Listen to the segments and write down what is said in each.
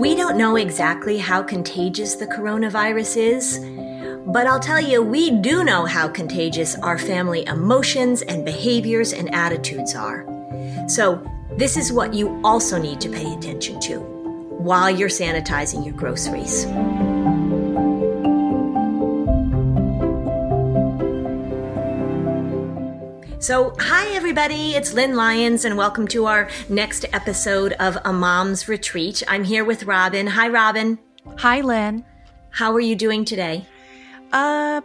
We don't know exactly how contagious the coronavirus is, but I'll tell you, we do know how contagious our family emotions and behaviors and attitudes are. So, this is what you also need to pay attention to while you're sanitizing your groceries. So, hi everybody, it's Lynn Lyons, and welcome to our next episode of A Mom's Retreat. I'm here with Robin. Hi, Robin. Hi, Lynn. How are you doing today? Uh,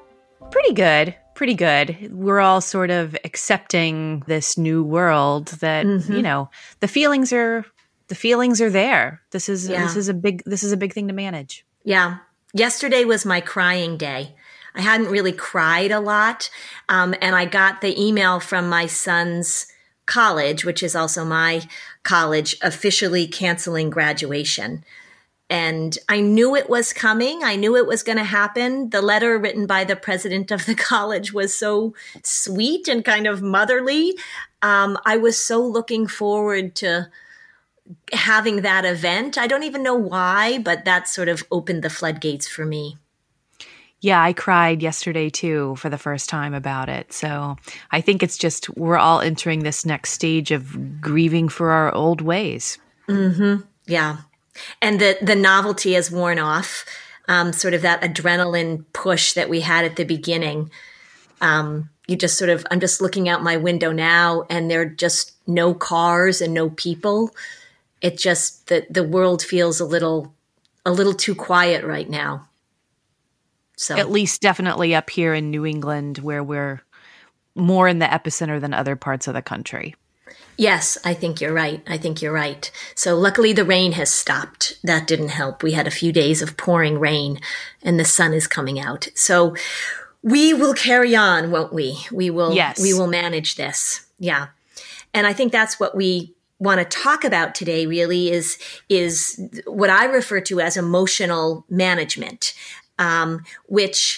pretty good. Pretty good. We're all sort of accepting this new world that, mm-hmm. you know, the feelings are the feelings are there. This is yeah. this is a big this is a big thing to manage. Yeah. Yesterday was my crying day. I hadn't really cried a lot. Um, and I got the email from my son's college, which is also my college, officially canceling graduation. And I knew it was coming. I knew it was going to happen. The letter written by the president of the college was so sweet and kind of motherly. Um, I was so looking forward to having that event. I don't even know why, but that sort of opened the floodgates for me. Yeah, I cried yesterday too for the first time about it. So I think it's just we're all entering this next stage of grieving for our old ways. Mm-hmm. Yeah, and the the novelty has worn off. Um, sort of that adrenaline push that we had at the beginning. Um, you just sort of I'm just looking out my window now, and there are just no cars and no people. It just the the world feels a little a little too quiet right now. So at least definitely up here in New England where we're more in the epicenter than other parts of the country. Yes, I think you're right. I think you're right. So luckily the rain has stopped. That didn't help. We had a few days of pouring rain and the sun is coming out. So we will carry on, won't we? We will yes. we will manage this. Yeah. And I think that's what we want to talk about today really is is what I refer to as emotional management um, which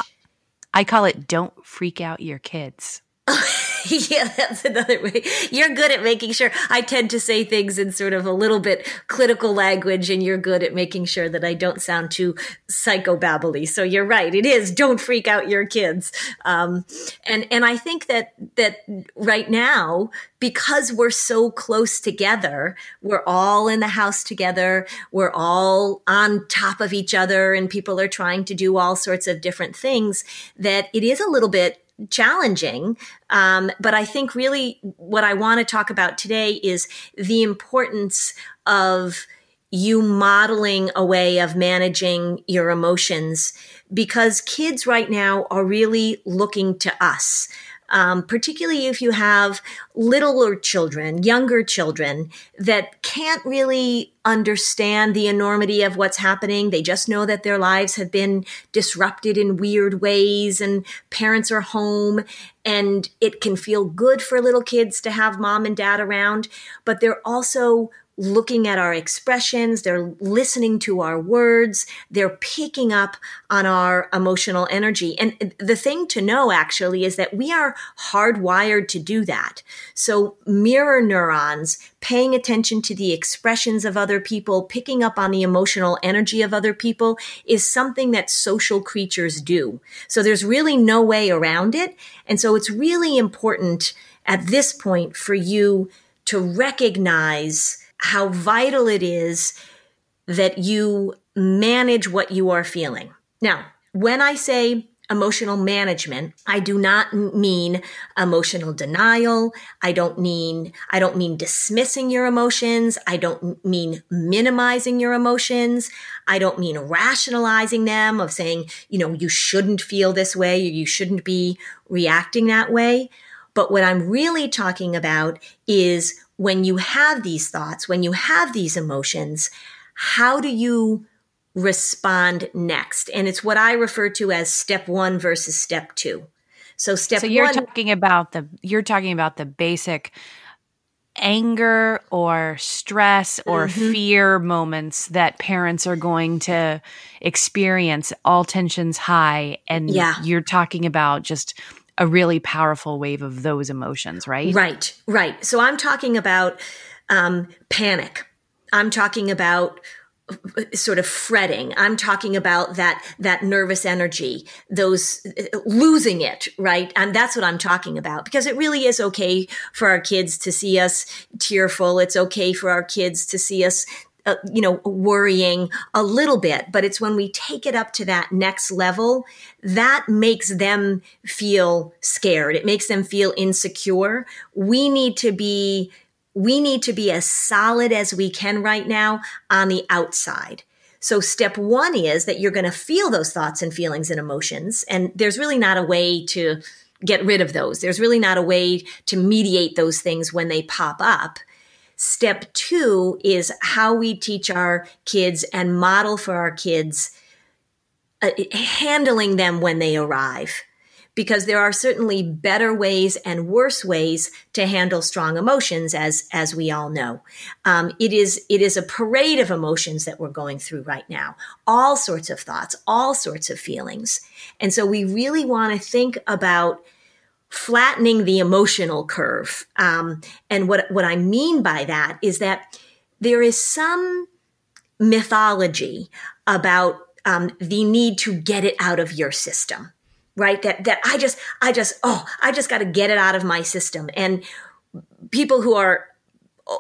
I call it don't freak out your kids. yeah, that's another way. You're good at making sure I tend to say things in sort of a little bit clinical language, and you're good at making sure that I don't sound too psychobabbly. So you're right. It is don't freak out your kids. Um, and and I think that that right now, because we're so close together, we're all in the house together. We're all on top of each other, and people are trying to do all sorts of different things. That it is a little bit challenging. Um, but I think really what I want to talk about today is the importance of you modeling a way of managing your emotions because kids right now are really looking to us um, particularly if you have littler children, younger children that can't really understand the enormity of what's happening. They just know that their lives have been disrupted in weird ways and parents are home and it can feel good for little kids to have mom and dad around, but they're also looking at our expressions, they're listening to our words, they're picking up on our emotional energy. And the thing to know actually is that we are hardwired to do that. So mirror neurons, paying attention to the expressions of other people, picking up on the emotional energy of other people is something that social creatures do. So there's really no way around it. And so it's really important at this point for you to recognize how vital it is that you manage what you are feeling. Now, when I say emotional management, I do not mean emotional denial. I don't mean, I don't mean dismissing your emotions. I don't mean minimizing your emotions. I don't mean rationalizing them of saying, you know, you shouldn't feel this way or you shouldn't be reacting that way. But what I'm really talking about is when you have these thoughts, when you have these emotions, how do you respond next? And it's what I refer to as step one versus step two. So step one. so you're one, talking about the you're talking about the basic anger or stress or mm-hmm. fear moments that parents are going to experience all tensions high and yeah. you're talking about just a really powerful wave of those emotions, right? Right, right. So I'm talking about um, panic. I'm talking about sort of fretting i'm talking about that that nervous energy those losing it right and that's what i'm talking about because it really is okay for our kids to see us tearful it's okay for our kids to see us uh, you know worrying a little bit but it's when we take it up to that next level that makes them feel scared it makes them feel insecure we need to be we need to be as solid as we can right now on the outside. So step one is that you're going to feel those thoughts and feelings and emotions. And there's really not a way to get rid of those. There's really not a way to mediate those things when they pop up. Step two is how we teach our kids and model for our kids uh, handling them when they arrive because there are certainly better ways and worse ways to handle strong emotions, as as we all know. Um, it is it is a parade of emotions that we're going through right now. All sorts of thoughts, all sorts of feelings, and so we really want to think about flattening the emotional curve. Um, and what what I mean by that is that there is some mythology about um, the need to get it out of your system right? That, that I just, I just, oh, I just got to get it out of my system. And people who are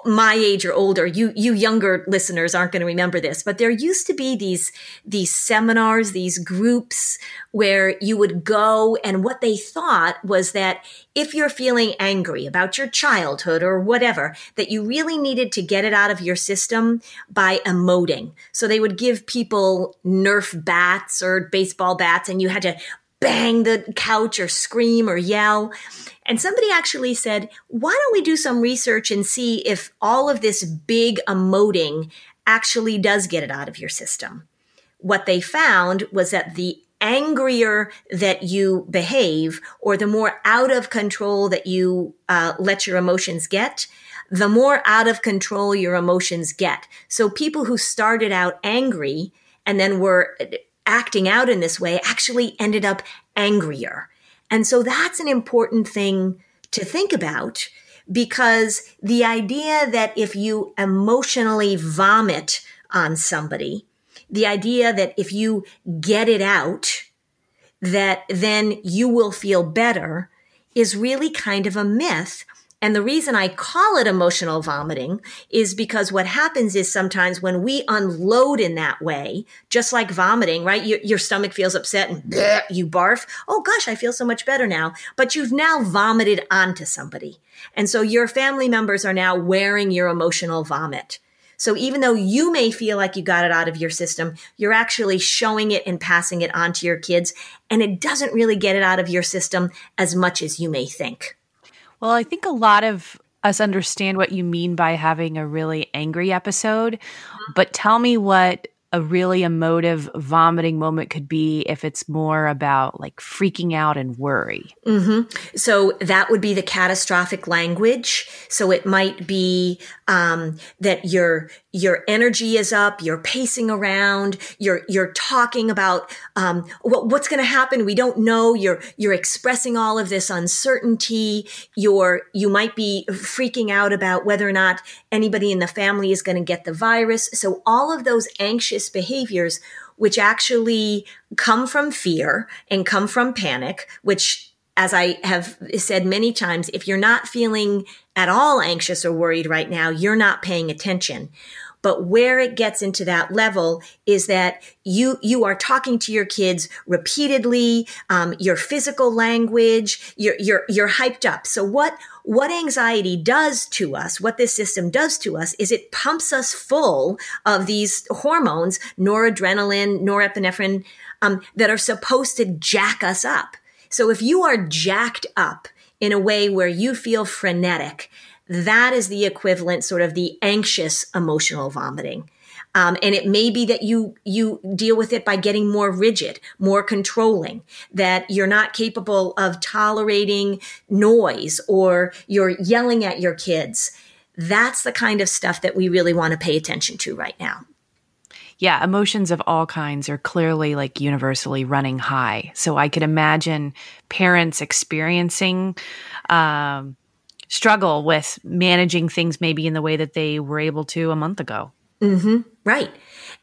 my age or older, you, you younger listeners aren't going to remember this, but there used to be these, these seminars, these groups where you would go and what they thought was that if you're feeling angry about your childhood or whatever, that you really needed to get it out of your system by emoting. So they would give people Nerf bats or baseball bats and you had to bang the couch or scream or yell. And somebody actually said, why don't we do some research and see if all of this big emoting actually does get it out of your system? What they found was that the angrier that you behave or the more out of control that you uh, let your emotions get, the more out of control your emotions get. So people who started out angry and then were acting out in this way actually ended up angrier. And so that's an important thing to think about because the idea that if you emotionally vomit on somebody, the idea that if you get it out, that then you will feel better is really kind of a myth and the reason I call it emotional vomiting is because what happens is sometimes when we unload in that way, just like vomiting, right? Your, your stomach feels upset and bleh, you barf. Oh gosh, I feel so much better now. But you've now vomited onto somebody. And so your family members are now wearing your emotional vomit. So even though you may feel like you got it out of your system, you're actually showing it and passing it on to your kids. And it doesn't really get it out of your system as much as you may think. Well, I think a lot of us understand what you mean by having a really angry episode, but tell me what a really emotive vomiting moment could be if it's more about like freaking out and worry. Mm-hmm. So that would be the catastrophic language. So it might be um, that your your energy is up, you're pacing around, you're you're talking about um, what, what's going to happen. We don't know. You're you're expressing all of this uncertainty. You're you might be freaking out about whether or not anybody in the family is going to get the virus. So all of those anxious behaviors, which actually come from fear and come from panic, which as I have said many times, if you're not feeling at all anxious or worried right now, you're not paying attention. But where it gets into that level is that you you are talking to your kids repeatedly. Um, your physical language, you're you're you're hyped up. So what what anxiety does to us, what this system does to us, is it pumps us full of these hormones, noradrenaline, norepinephrine, um, that are supposed to jack us up. So if you are jacked up in a way where you feel frenetic, that is the equivalent, sort of the anxious emotional vomiting. Um, and it may be that you you deal with it by getting more rigid, more controlling. That you're not capable of tolerating noise, or you're yelling at your kids. That's the kind of stuff that we really want to pay attention to right now yeah, emotions of all kinds are clearly like universally running high. So I could imagine parents experiencing um, struggle with managing things maybe in the way that they were able to a month ago. Mm-hmm. Right.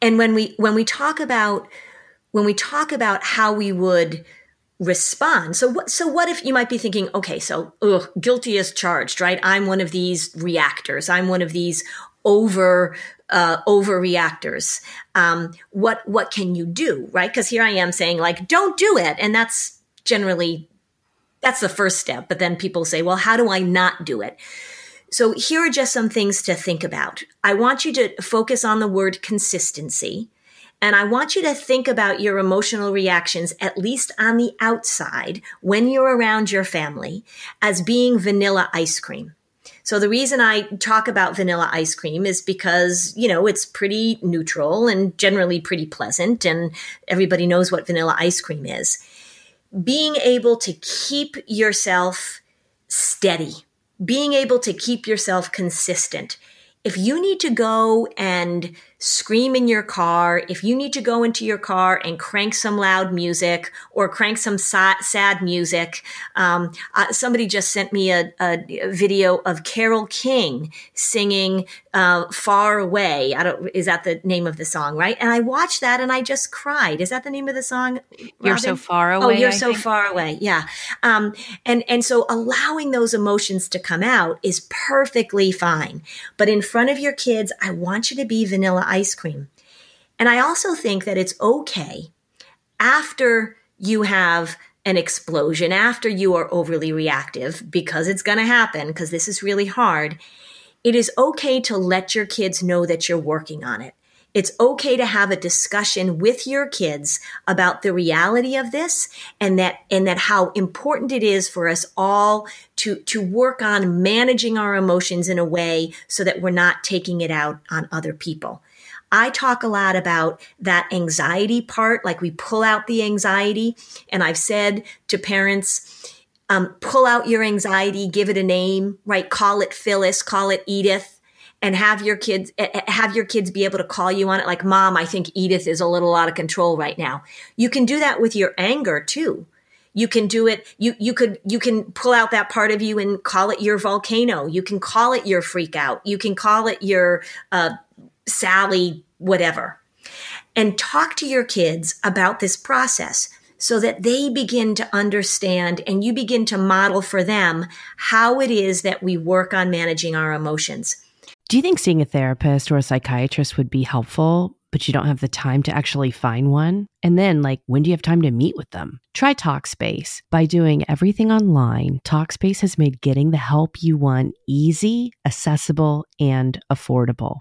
And when we when we talk about when we talk about how we would respond. So what so what if you might be thinking, okay, so ugh, guilty as charged, right? I'm one of these reactors. I'm one of these over uh, overreactors. Um, what what can you do, right? Because here I am saying like, don't do it, and that's generally that's the first step. But then people say, well, how do I not do it? So here are just some things to think about. I want you to focus on the word consistency. And I want you to think about your emotional reactions, at least on the outside, when you're around your family, as being vanilla ice cream. So the reason I talk about vanilla ice cream is because, you know, it's pretty neutral and generally pretty pleasant, and everybody knows what vanilla ice cream is. Being able to keep yourself steady, being able to keep yourself consistent. If you need to go and scream in your car, if you need to go into your car and crank some loud music or crank some sad music, um, uh, somebody just sent me a, a, video of Carole King singing uh, "Far Away." I don't is that the name of the song, right? And I watched that and I just cried. Is that the name of the song? Robin? You're so far oh, away. Oh, you're I so think. far away. Yeah. Um, and and so allowing those emotions to come out is perfectly fine. But in front of your kids, I want you to be vanilla ice cream. And I also think that it's okay after you have an explosion, after you are overly reactive, because it's going to happen, because this is really hard. It is okay to let your kids know that you're working on it. It's okay to have a discussion with your kids about the reality of this and that, and that how important it is for us all to, to work on managing our emotions in a way so that we're not taking it out on other people. I talk a lot about that anxiety part, like we pull out the anxiety. And I've said to parents, um, pull out your anxiety, give it a name, right? Call it Phyllis, call it Edith and have your kids eh, eh, have your kids be able to call you on it. Like mom i think edith is a little out of control right now. You can do that with your anger too. You can do it you you could you can pull out that part of you and call it your volcano. You can call it your freak out. You can call it your uh, sally whatever and talk to your kids about this process so that they begin to understand and you begin to model for them how it is that we work on managing our emotions do you think seeing a therapist or a psychiatrist would be helpful, but you don't have the time to actually find one? And then, like, when do you have time to meet with them? Try Talkspace. By doing everything online, Talkspace has made getting the help you want easy, accessible, and affordable.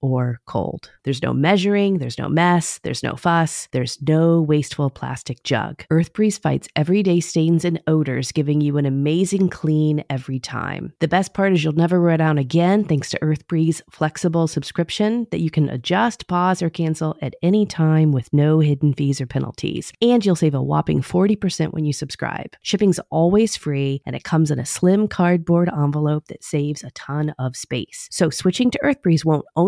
or cold. There's no measuring, there's no mess, there's no fuss, there's no wasteful plastic jug. EarthBreeze fights everyday stains and odors, giving you an amazing clean every time. The best part is you'll never run out again thanks to EarthBreeze flexible subscription that you can adjust, pause, or cancel at any time with no hidden fees or penalties. And you'll save a whopping 40% when you subscribe. Shipping's always free and it comes in a slim cardboard envelope that saves a ton of space. So switching to EarthBreeze won't only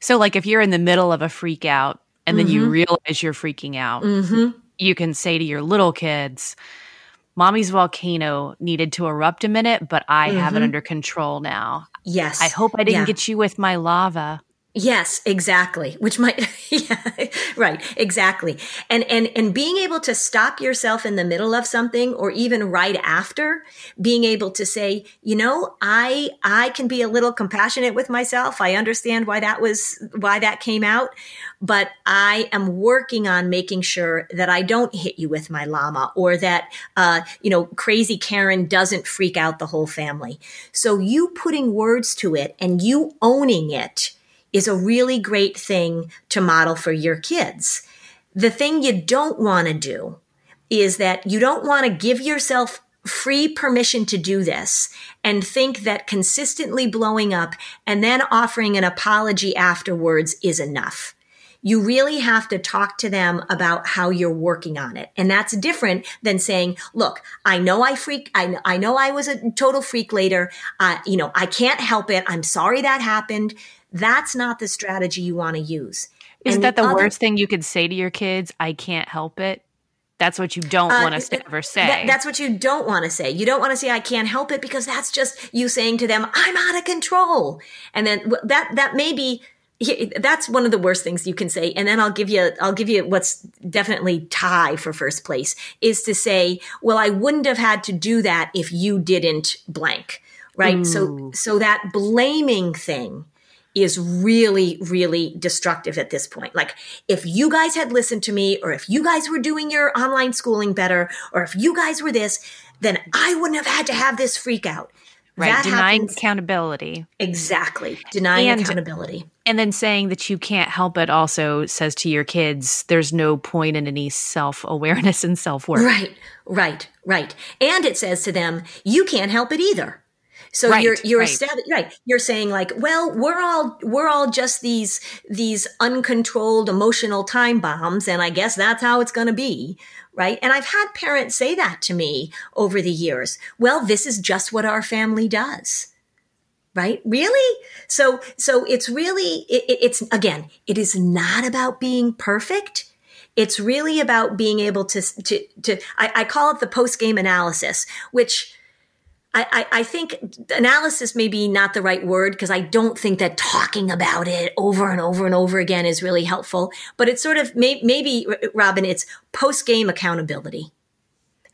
So, like, if you're in the middle of a freak out and then mm-hmm. you realize you're freaking out, mm-hmm. you can say to your little kids, Mommy's volcano needed to erupt a minute, but I mm-hmm. have it mm-hmm. under control now. Yes. I hope I didn't yeah. get you with my lava. Yes, exactly. Which might, yeah, right, exactly. And, and, and being able to stop yourself in the middle of something or even right after being able to say, you know, I, I can be a little compassionate with myself. I understand why that was, why that came out, but I am working on making sure that I don't hit you with my llama or that, uh, you know, crazy Karen doesn't freak out the whole family. So you putting words to it and you owning it is a really great thing to model for your kids. The thing you don't want to do is that you don't want to give yourself free permission to do this and think that consistently blowing up and then offering an apology afterwards is enough. You really have to talk to them about how you're working on it. And that's different than saying, look, I know I freak, I, I know I was a total freak later. Uh, you know, I can't help it. I'm sorry that happened. That's not the strategy you want to use. Isn't that the, the other, worst thing you could say to your kids? I can't help it. That's what you don't uh, want to ever say. That, that's what you don't want to say. You don't want to say I can't help it because that's just you saying to them I'm out of control. And then that that may be that's one of the worst things you can say. And then I'll give you I'll give you what's definitely tie for first place is to say, well, I wouldn't have had to do that if you didn't blank. Right? Ooh. So so that blaming thing is really, really destructive at this point. Like, if you guys had listened to me, or if you guys were doing your online schooling better, or if you guys were this, then I wouldn't have had to have this freak out. Right. That denying happens. accountability. Exactly. Denying and, accountability. And then saying that you can't help it also says to your kids, there's no point in any self awareness and self worth. Right, right, right. And it says to them, you can't help it either. So right, you're you're right. right. You're saying like, well, we're all we're all just these these uncontrolled emotional time bombs, and I guess that's how it's going to be, right? And I've had parents say that to me over the years. Well, this is just what our family does right really so so it's really it, it's again it is not about being perfect it's really about being able to to to i, I call it the post game analysis which I, I, think analysis may be not the right word because I don't think that talking about it over and over and over again is really helpful. But it's sort of may, maybe, Robin, it's post game accountability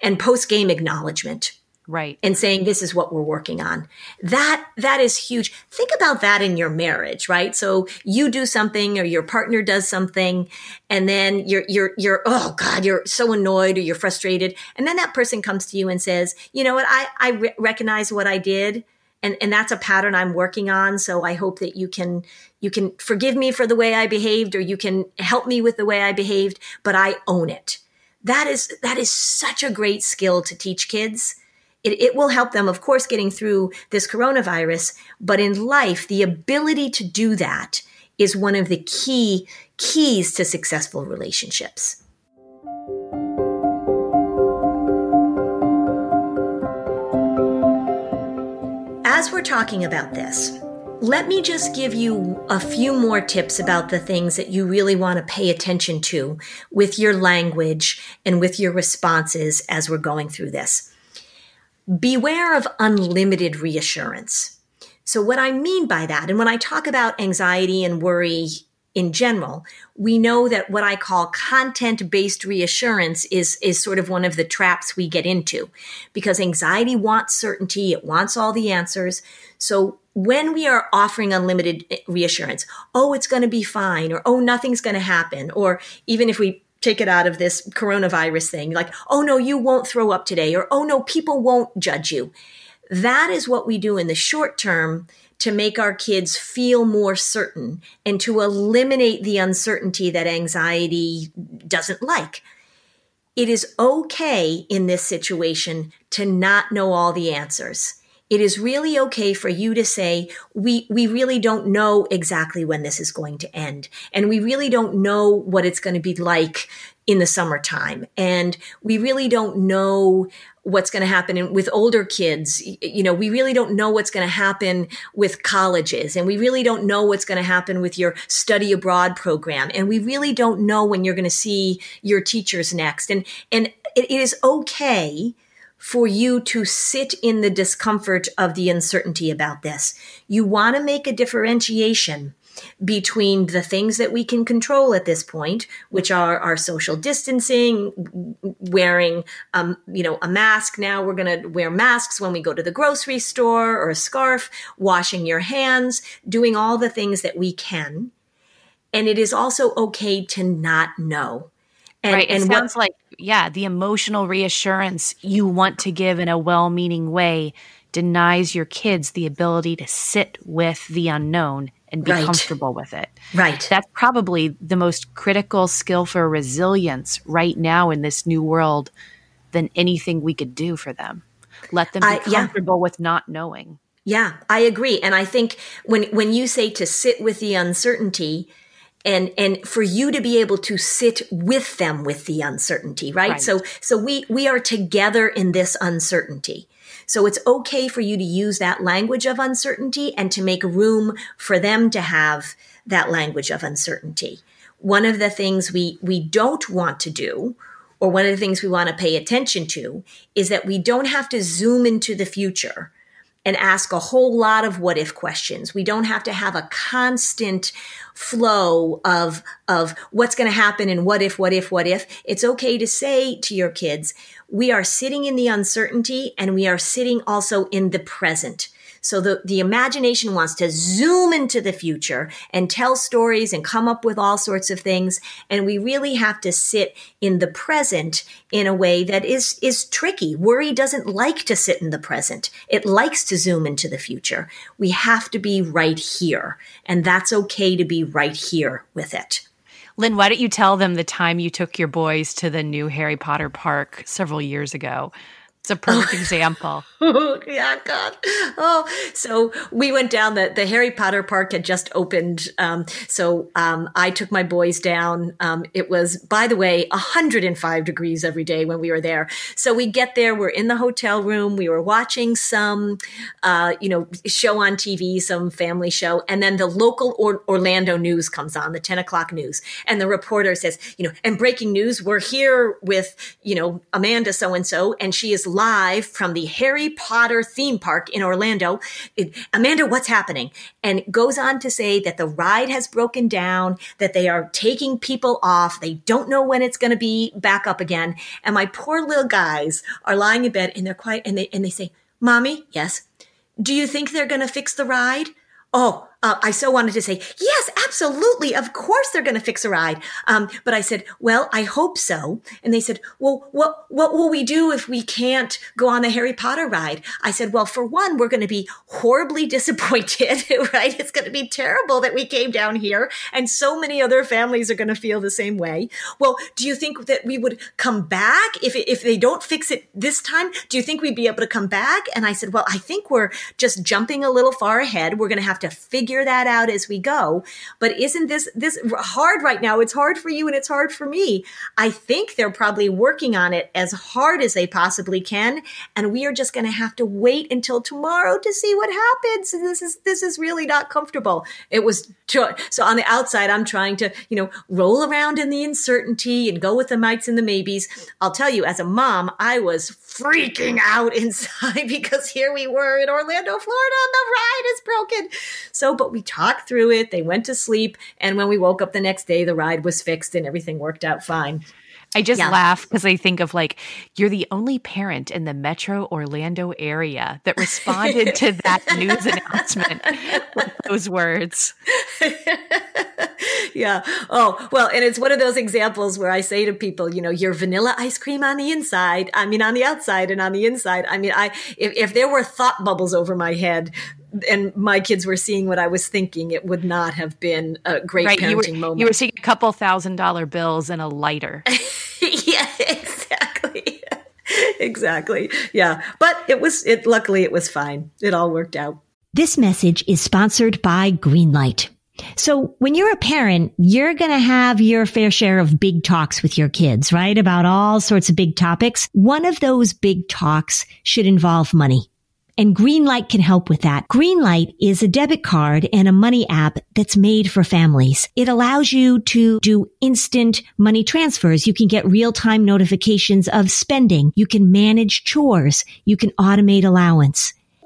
and post game acknowledgement right. And saying this is what we're working on. That that is huge. Think about that in your marriage right? So you do something or your partner does something and then you're you're you're oh god you're so annoyed or you're frustrated. And then that person comes to you and says you know what? I i re- recognize what i did and and that's a pattern i'm working on so i hope that you can you can forgive me for the way i behaved or you can help me with the way i behaved but i own it. That is that is such a great skill to teach kids it, it will help them, of course, getting through this coronavirus. But in life, the ability to do that is one of the key keys to successful relationships. As we're talking about this, let me just give you a few more tips about the things that you really want to pay attention to with your language and with your responses as we're going through this beware of unlimited reassurance. So, what I mean by that, and when I talk about anxiety and worry in general, we know that what I call content based reassurance is, is sort of one of the traps we get into because anxiety wants certainty, it wants all the answers. So, when we are offering unlimited eh, reassurance, oh, it's going to be fine, or oh, nothing's going to happen, or even if we take it out of this coronavirus thing. Like oh no you won't throw up today or oh no people won't judge you. That is what we do in the short term to make our kids feel more certain and to eliminate the uncertainty that anxiety doesn't like. It is okay in this situation to not know all the answers. It is really okay for you to say, we, we really don't know exactly when this is going to end. And we really don't know what it's going to be like in the summertime. And we really don't know what's going to happen in, with older kids. You know, we really don't know what's going to happen with colleges and we really don't know what's going to happen with your study abroad program. And we really don't know when you're going to see your teachers next. And, and it is okay for you to sit in the discomfort of the uncertainty about this. You want to make a differentiation between the things that we can control at this point, which are our social distancing, wearing, um, you know, a mask. Now we're going to wear masks when we go to the grocery store or a scarf, washing your hands, doing all the things that we can. And it is also okay to not know. And, right. It and sounds what, like, yeah, the emotional reassurance you want to give in a well meaning way denies your kids the ability to sit with the unknown and be right. comfortable with it. Right. That's probably the most critical skill for resilience right now in this new world than anything we could do for them. Let them be I, comfortable yeah. with not knowing. Yeah, I agree. And I think when when you say to sit with the uncertainty, and and for you to be able to sit with them with the uncertainty right? right? so so we we are together in this uncertainty so it's okay for you to use that language of uncertainty and to make room for them to have that language of uncertainty. One of the things we, we don't want to do, or one of the things we want to pay attention to, is that we don't have to zoom into the future and ask a whole lot of what if questions. We don't have to have a constant flow of, of what's going to happen and what if, what if, what if. It's okay to say to your kids, we are sitting in the uncertainty and we are sitting also in the present. So the, the imagination wants to zoom into the future and tell stories and come up with all sorts of things. And we really have to sit in the present in a way that is, is tricky. Worry doesn't like to sit in the present. It likes to zoom into the future. We have to be right here. And that's okay to be right here with it. Lynn, why don't you tell them the time you took your boys to the new Harry Potter park several years ago? It's a perfect example. yeah, God. Oh, so we went down the, the Harry Potter park had just opened. Um, so um, I took my boys down. Um, it was, by the way, 105 degrees every day when we were there. So we get there, we're in the hotel room, we were watching some, uh, you know, show on TV, some family show, and then the local or- Orlando news comes on, the 10 o'clock news. And the reporter says, you know, and breaking news, we're here with, you know, Amanda so and so, and she is live from the Harry Potter theme park in Orlando. Amanda, what's happening? And goes on to say that the ride has broken down, that they are taking people off. They don't know when it's going to be back up again. And my poor little guys are lying in bed and they're quiet and they, and they say, Mommy, yes. Do you think they're going to fix the ride? Oh, uh, I so wanted to say, yes, absolutely. Of course they're going to fix a ride. Um, but I said, well, I hope so. And they said, well, what, what will we do if we can't go on the Harry Potter ride? I said, well, for one, we're going to be horribly disappointed, right? It's going to be terrible that we came down here and so many other families are going to feel the same way. Well, do you think that we would come back if, if they don't fix it this time? Do you think we'd be able to come back? And I said, well, I think we're just jumping a little far ahead. We're going to have to figure that out as we go. But isn't this this hard right now? It's hard for you and it's hard for me. I think they're probably working on it as hard as they possibly can, and we are just going to have to wait until tomorrow to see what happens. This is this is really not comfortable. It was so on the outside, I'm trying to you know roll around in the uncertainty and go with the mites and the maybes. I'll tell you, as a mom, I was freaking out inside because here we were in Orlando, Florida, and the ride is broken. So but we talked through it. They went to sleep. And when we woke up the next day, the ride was fixed and everything worked out fine. I just yeah. laugh because I think of like, you're the only parent in the metro Orlando area that responded to that news announcement with those words. yeah. Oh, well, and it's one of those examples where I say to people, you know, you're vanilla ice cream on the inside. I mean, on the outside and on the inside. I mean, I, if, if there were thought bubbles over my head, and my kids were seeing what I was thinking, it would not have been a great right, parenting you were, moment. You were seeing a couple thousand dollar bills and a lighter. yeah, exactly exactly. Yeah. But it was, it, luckily it was fine. It all worked out. This message is sponsored by Greenlight. So when you're a parent, you're going to have your fair share of big talks with your kids, right? About all sorts of big topics. One of those big talks should involve money. And Greenlight can help with that. Greenlight is a debit card and a money app that's made for families. It allows you to do instant money transfers. You can get real-time notifications of spending. You can manage chores. You can automate allowance.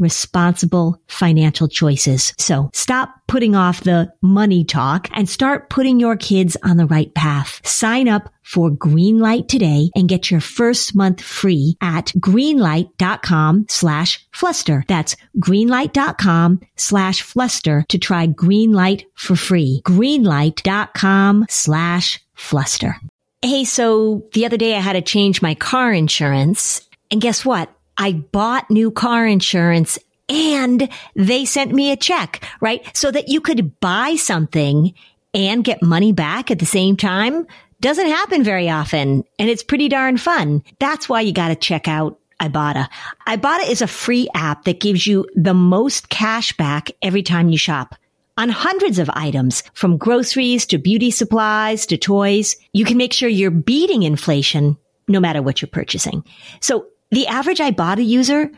responsible financial choices. So stop putting off the money talk and start putting your kids on the right path. Sign up for Greenlight today and get your first month free at greenlight.com slash fluster. That's greenlight.com slash fluster to try Greenlight for free. Greenlight.com slash fluster. Hey, so the other day I had to change my car insurance and guess what? I bought new car insurance and they sent me a check, right? So that you could buy something and get money back at the same time doesn't happen very often and it's pretty darn fun. That's why you got to check out Ibotta. Ibotta is a free app that gives you the most cash back every time you shop on hundreds of items from groceries to beauty supplies to toys. You can make sure you're beating inflation no matter what you're purchasing. So the average Ibotta user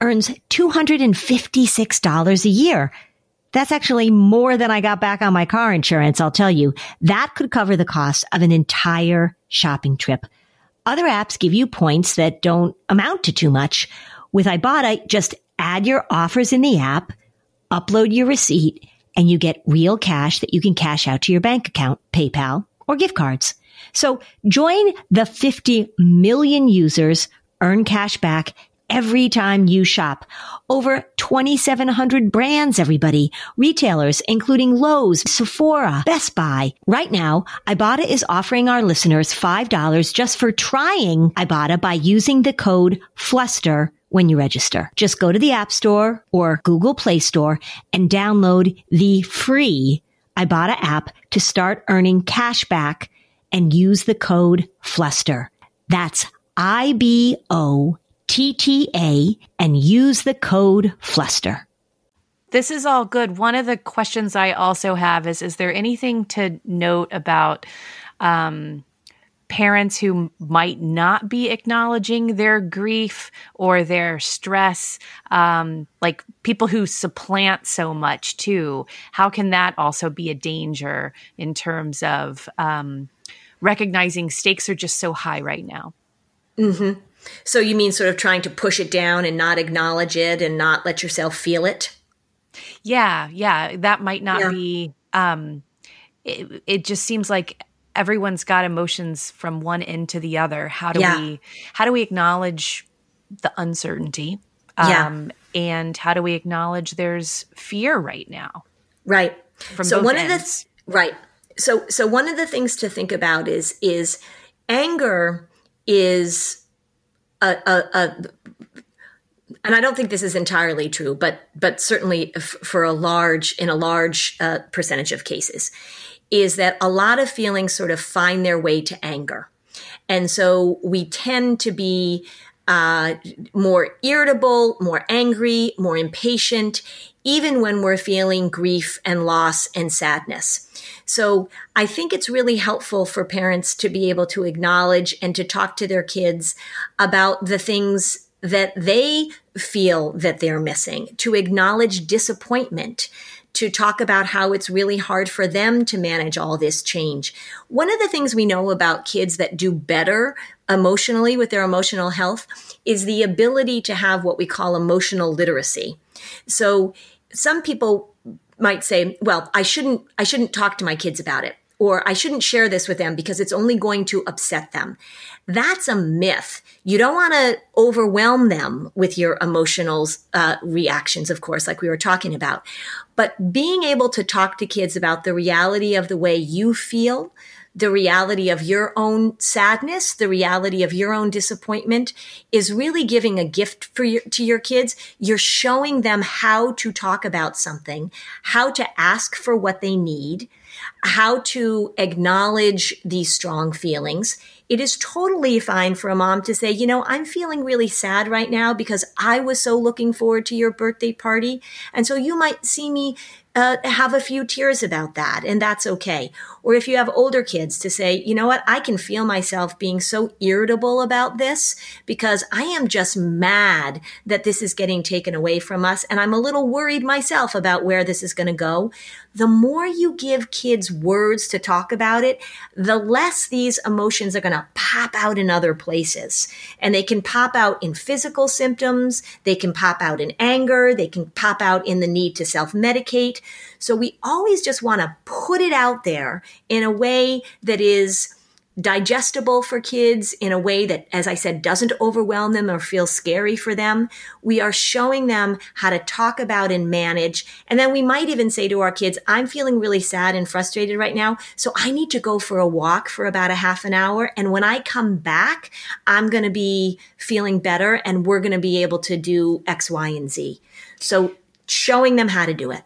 earns $256 a year. That's actually more than I got back on my car insurance, I'll tell you. That could cover the cost of an entire shopping trip. Other apps give you points that don't amount to too much. With Ibotta, just add your offers in the app, upload your receipt, and you get real cash that you can cash out to your bank account, PayPal, or gift cards. So join the 50 million users Earn cash back every time you shop. Over 2,700 brands, everybody. Retailers, including Lowe's, Sephora, Best Buy. Right now, Ibotta is offering our listeners $5 just for trying Ibotta by using the code FLUSTER when you register. Just go to the App Store or Google Play Store and download the free Ibotta app to start earning cash back and use the code FLUSTER. That's I B O T T A and use the code FLUSTER. This is all good. One of the questions I also have is Is there anything to note about um, parents who might not be acknowledging their grief or their stress? Um, like people who supplant so much too. How can that also be a danger in terms of um, recognizing stakes are just so high right now? Mm-hmm. So you mean sort of trying to push it down and not acknowledge it and not let yourself feel it? Yeah, yeah. That might not yeah. be. Um, it, it just seems like everyone's got emotions from one end to the other. How do yeah. we? How do we acknowledge the uncertainty? Um, yeah. And how do we acknowledge there's fear right now? Right. From so one ends. of the th- right. So so one of the things to think about is is anger is a, a, a and I don't think this is entirely true, but but certainly f- for a large in a large uh, percentage of cases, is that a lot of feelings sort of find their way to anger, and so we tend to be uh, more irritable, more angry, more impatient, even when we're feeling grief and loss and sadness. So I think it's really helpful for parents to be able to acknowledge and to talk to their kids about the things that they feel that they're missing, to acknowledge disappointment, to talk about how it's really hard for them to manage all this change. One of the things we know about kids that do better emotionally with their emotional health is the ability to have what we call emotional literacy. So some people might say, well, I shouldn't, I shouldn't talk to my kids about it or I shouldn't share this with them because it's only going to upset them. That's a myth. You don't want to overwhelm them with your emotional uh, reactions, of course, like we were talking about. But being able to talk to kids about the reality of the way you feel, the reality of your own sadness, the reality of your own disappointment is really giving a gift for your, to your kids. You're showing them how to talk about something, how to ask for what they need, how to acknowledge these strong feelings. It is totally fine for a mom to say, you know, I'm feeling really sad right now because I was so looking forward to your birthday party. And so you might see me uh, have a few tears about that, and that's okay. Or if you have older kids, to say, you know what, I can feel myself being so irritable about this because I am just mad that this is getting taken away from us, and I'm a little worried myself about where this is going to go. The more you give kids words to talk about it, the less these emotions are going to pop out in other places. And they can pop out in physical symptoms, they can pop out in anger, they can pop out in the need to self medicate. So we always just want to put it out there in a way that is digestible for kids in a way that, as I said, doesn't overwhelm them or feel scary for them. We are showing them how to talk about and manage. And then we might even say to our kids, I'm feeling really sad and frustrated right now. So I need to go for a walk for about a half an hour. And when I come back, I'm going to be feeling better and we're going to be able to do X, Y, and Z. So showing them how to do it.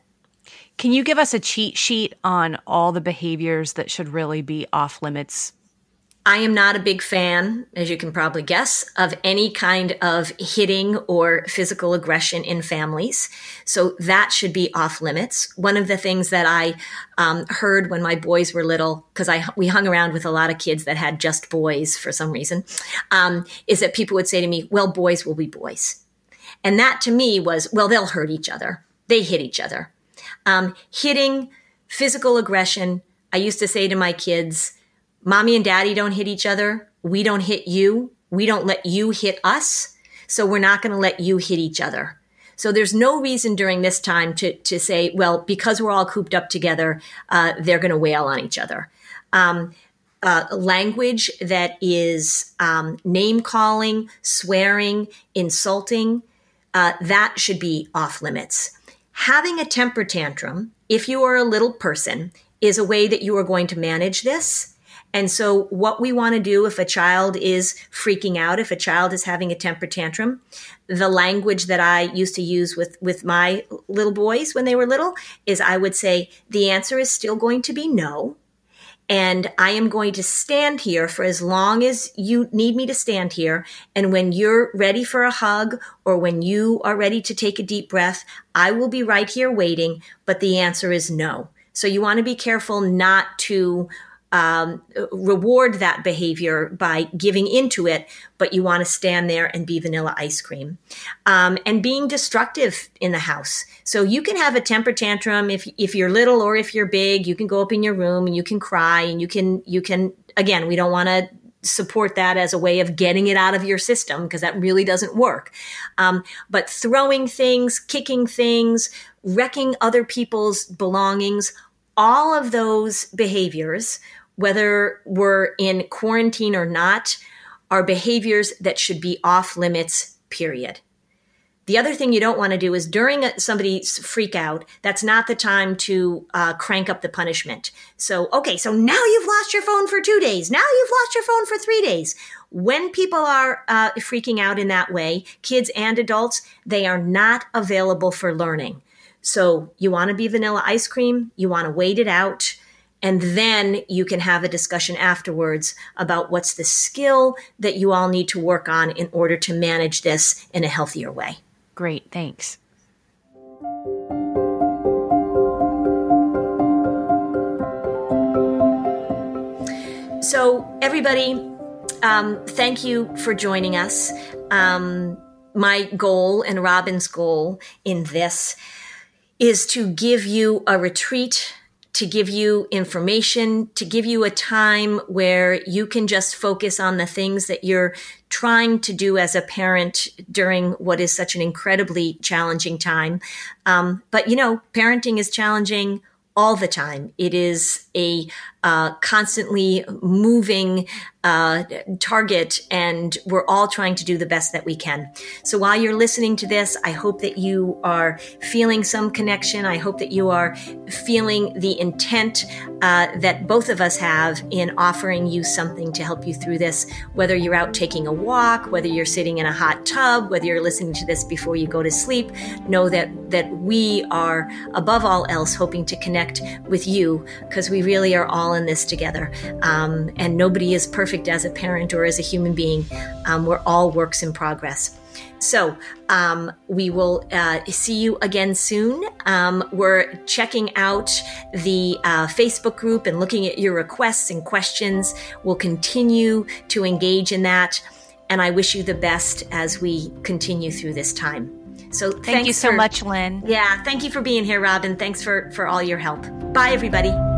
Can you give us a cheat sheet on all the behaviors that should really be off limits? I am not a big fan, as you can probably guess, of any kind of hitting or physical aggression in families. So that should be off limits. One of the things that I um, heard when my boys were little, because I we hung around with a lot of kids that had just boys for some reason, um, is that people would say to me, "Well, boys will be boys," and that to me was, "Well, they'll hurt each other. They hit each other." Um, hitting, physical aggression. I used to say to my kids, Mommy and daddy don't hit each other. We don't hit you. We don't let you hit us. So we're not going to let you hit each other. So there's no reason during this time to, to say, well, because we're all cooped up together, uh, they're going to wail on each other. Um, uh, language that is um, name calling, swearing, insulting, uh, that should be off limits. Having a temper tantrum, if you are a little person, is a way that you are going to manage this. And so, what we want to do if a child is freaking out, if a child is having a temper tantrum, the language that I used to use with, with my little boys when they were little is I would say, the answer is still going to be no. And I am going to stand here for as long as you need me to stand here. And when you're ready for a hug or when you are ready to take a deep breath, I will be right here waiting. But the answer is no. So you want to be careful not to um, reward that behavior by giving into it, but you want to stand there and be vanilla ice cream. Um, and being destructive in the house. So you can have a temper tantrum if if you're little or if you're big. You can go up in your room and you can cry and you can you can again. We don't want to support that as a way of getting it out of your system because that really doesn't work. Um, but throwing things, kicking things, wrecking other people's belongings, all of those behaviors whether we're in quarantine or not, are behaviors that should be off limits, period. The other thing you don't want to do is during somebody's freak out, that's not the time to uh, crank up the punishment. So, okay, so now you've lost your phone for two days. Now you've lost your phone for three days. When people are uh, freaking out in that way, kids and adults, they are not available for learning. So, you want to be vanilla ice cream, you want to wait it out. And then you can have a discussion afterwards about what's the skill that you all need to work on in order to manage this in a healthier way. Great, thanks. So, everybody, um, thank you for joining us. Um, my goal and Robin's goal in this is to give you a retreat to give you information, to give you a time where you can just focus on the things that you're trying to do as a parent during what is such an incredibly challenging time. Um, but you know, parenting is challenging all the time. It is a uh, constantly moving uh, target, and we're all trying to do the best that we can. So while you're listening to this, I hope that you are feeling some connection. I hope that you are feeling the intent uh, that both of us have in offering you something to help you through this, whether you're out taking a walk, whether you're sitting in a hot tub, whether you're listening to this before you go to sleep. Know that, that we are, above all else, hoping to connect with you because we really are all in this together. Um, and nobody is perfect as a parent or as a human being. Um, we're all works in progress. So um, we will uh, see you again soon. Um, we're checking out the uh, Facebook group and looking at your requests and questions. We'll continue to engage in that. And I wish you the best as we continue through this time. So thank you so for, much, Lynn. Yeah, thank you for being here, Robin. Thanks for for all your help. Bye, everybody.